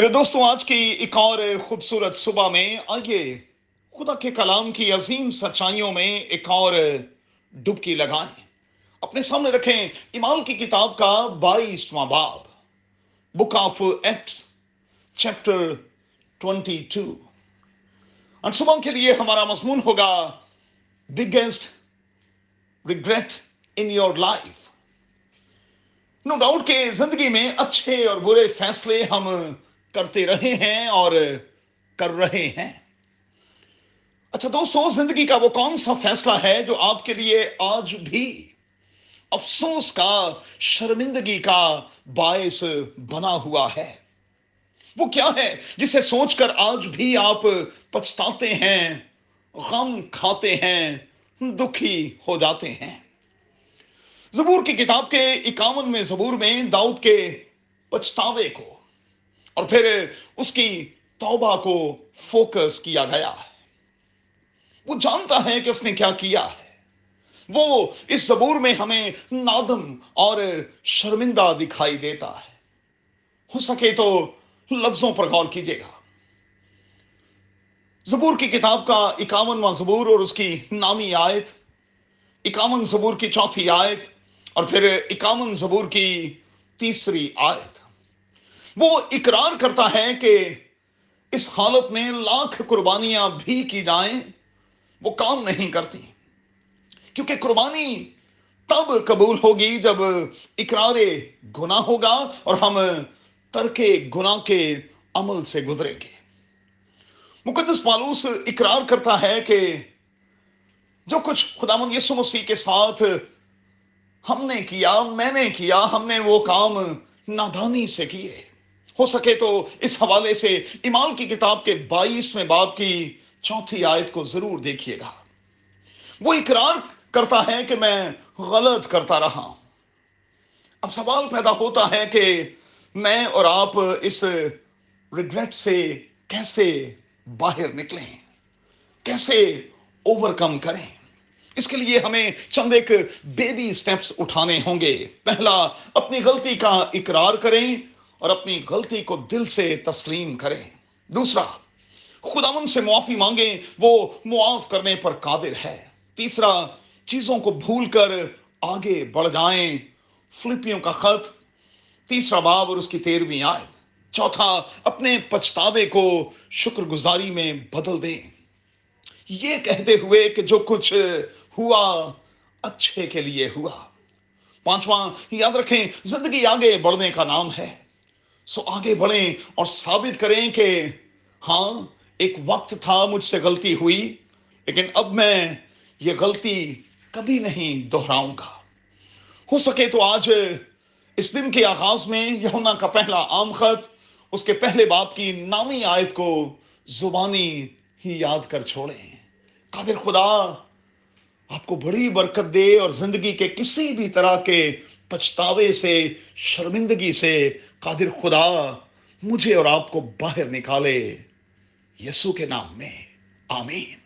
میرے دوستوں، آج کی ایک اور خوبصورت صبح میں آئیے، خدا کے کلام کی عظیم سچائیوں میں ایک اور ڈبکی لگائیں۔ اپنے سامنے رکھیں ایمال کی کتاب کا بائیسواں باب book of Acts chapter twenty two اور صبح کے لیے ہمارا مضمون ہوگا biggest regret in your life no doubt کہ زندگی میں اچھے اور برے فیصلے ہم کرتے رہے ہیں اور کر رہے ہیں۔ اچھا دوستوں زندگی کا وہ کون سا فیصلہ ہے جو آپ کے لیے آج بھی افسوس کا، شرمندگی کا باعث بنا ہوا ہے؟ وہ کیا ہے جسے سوچ کر آج بھی آپ پچھتاتے ہیں، غم کھاتے ہیں، دکھی ہو جاتے ہیں؟ زبور کی کتاب کے اکاون میں زبور میں داؤد کے پچھتاوے کو اور پھر اس کی توبہ کو فوکس کیا گیا۔ ہے وہ جانتا ہے کہ اس نے کیا کیا۔ ہے وہ اس زبور میں ہمیں نادم اور شرمندہ دکھائی دیتا ہے۔ ہو سکے تو لفظوں پر غور کیجیے گا۔ زبور کی کتاب کا اکاونواں زبور اور اس کی نامی آیت، اکاون زبور کی چوتھی آیت اور پھر اکاون زبور کی تیسری آیت۔ وہ اقرار کرتا ہے کہ اس حالت میں لاکھ قربانیاں بھی کی جائیں، وہ کام نہیں کرتی۔ کیونکہ قربانی تب قبول ہوگی جب اقرار گناہ ہوگا اور ہم ترک گناہ کے عمل سے گزریں گے۔ مقدس پالوس اقرار کرتا ہے کہ جو کچھ خدا مند یسو مسیح کے ساتھ ہم نے کیا، میں نے کیا، ہم نے وہ کام نادانی سے کیے۔ ہو سکے تو اس حوالے سے امال کی کتاب کے بائیسویں باب کی چوتھی آیت کو ضرور دیکھیے گا۔ وہ اقرار کرتا ہے کہ میں غلط کرتا رہا ہوں۔ اب سوال پیدا ہوتا ہے کہ میں اور آپ اس ریگریٹ سے کیسے باہر نکلیں؟ کیسے اوور کم کریں؟ اس کے لیے ہمیں چند ایک بیبی سٹیپس اٹھانے ہوں گے۔ پہلا، اپنی غلطی کا اقرار کریں۔ اور اپنی غلطی کو دل سے تسلیم کریں۔ دوسرا خداون سے معافی مانگیں، وہ معاف کرنے پر قادر ہے۔ تیسرا، چیزوں کو بھول کر آگے بڑھ جائیں۔ فلپیوں کا خط، تیسرا باب اور اس کی تیرویں آئے چوتھا، اپنے پچھتاوے کو شکر گزاری میں بدل دیں۔ یہ کہتے ہوئے کہ جو کچھ ہوا اچھے کے لیے ہوا۔ پانچواں، یاد رکھیں، زندگی آگے بڑھنے کا نام ہے۔ سو آگے بڑھیں اور ثابت کریں کہ ہاں ایک وقت تھا مجھ سے غلطی ہوئی، لیکن اب میں یہ غلطی کبھی نہیں دہراؤں گا۔ ہو سکے تو آج اس دن کے آغاز میں یونا کا پہلا عام خط، اس کے پہلے باپ کی نامی آیت کو زبانی ہی یاد کر چھوڑیں۔ قادر خدا، آپ کو بڑی برکت دے اور زندگی کے کسی بھی طرح کے پچھتاوے سے، شرمندگی سے، قادر خدا، مجھے اور آپ کو باہر نکالے۔ یسو کے نام میں، آمین۔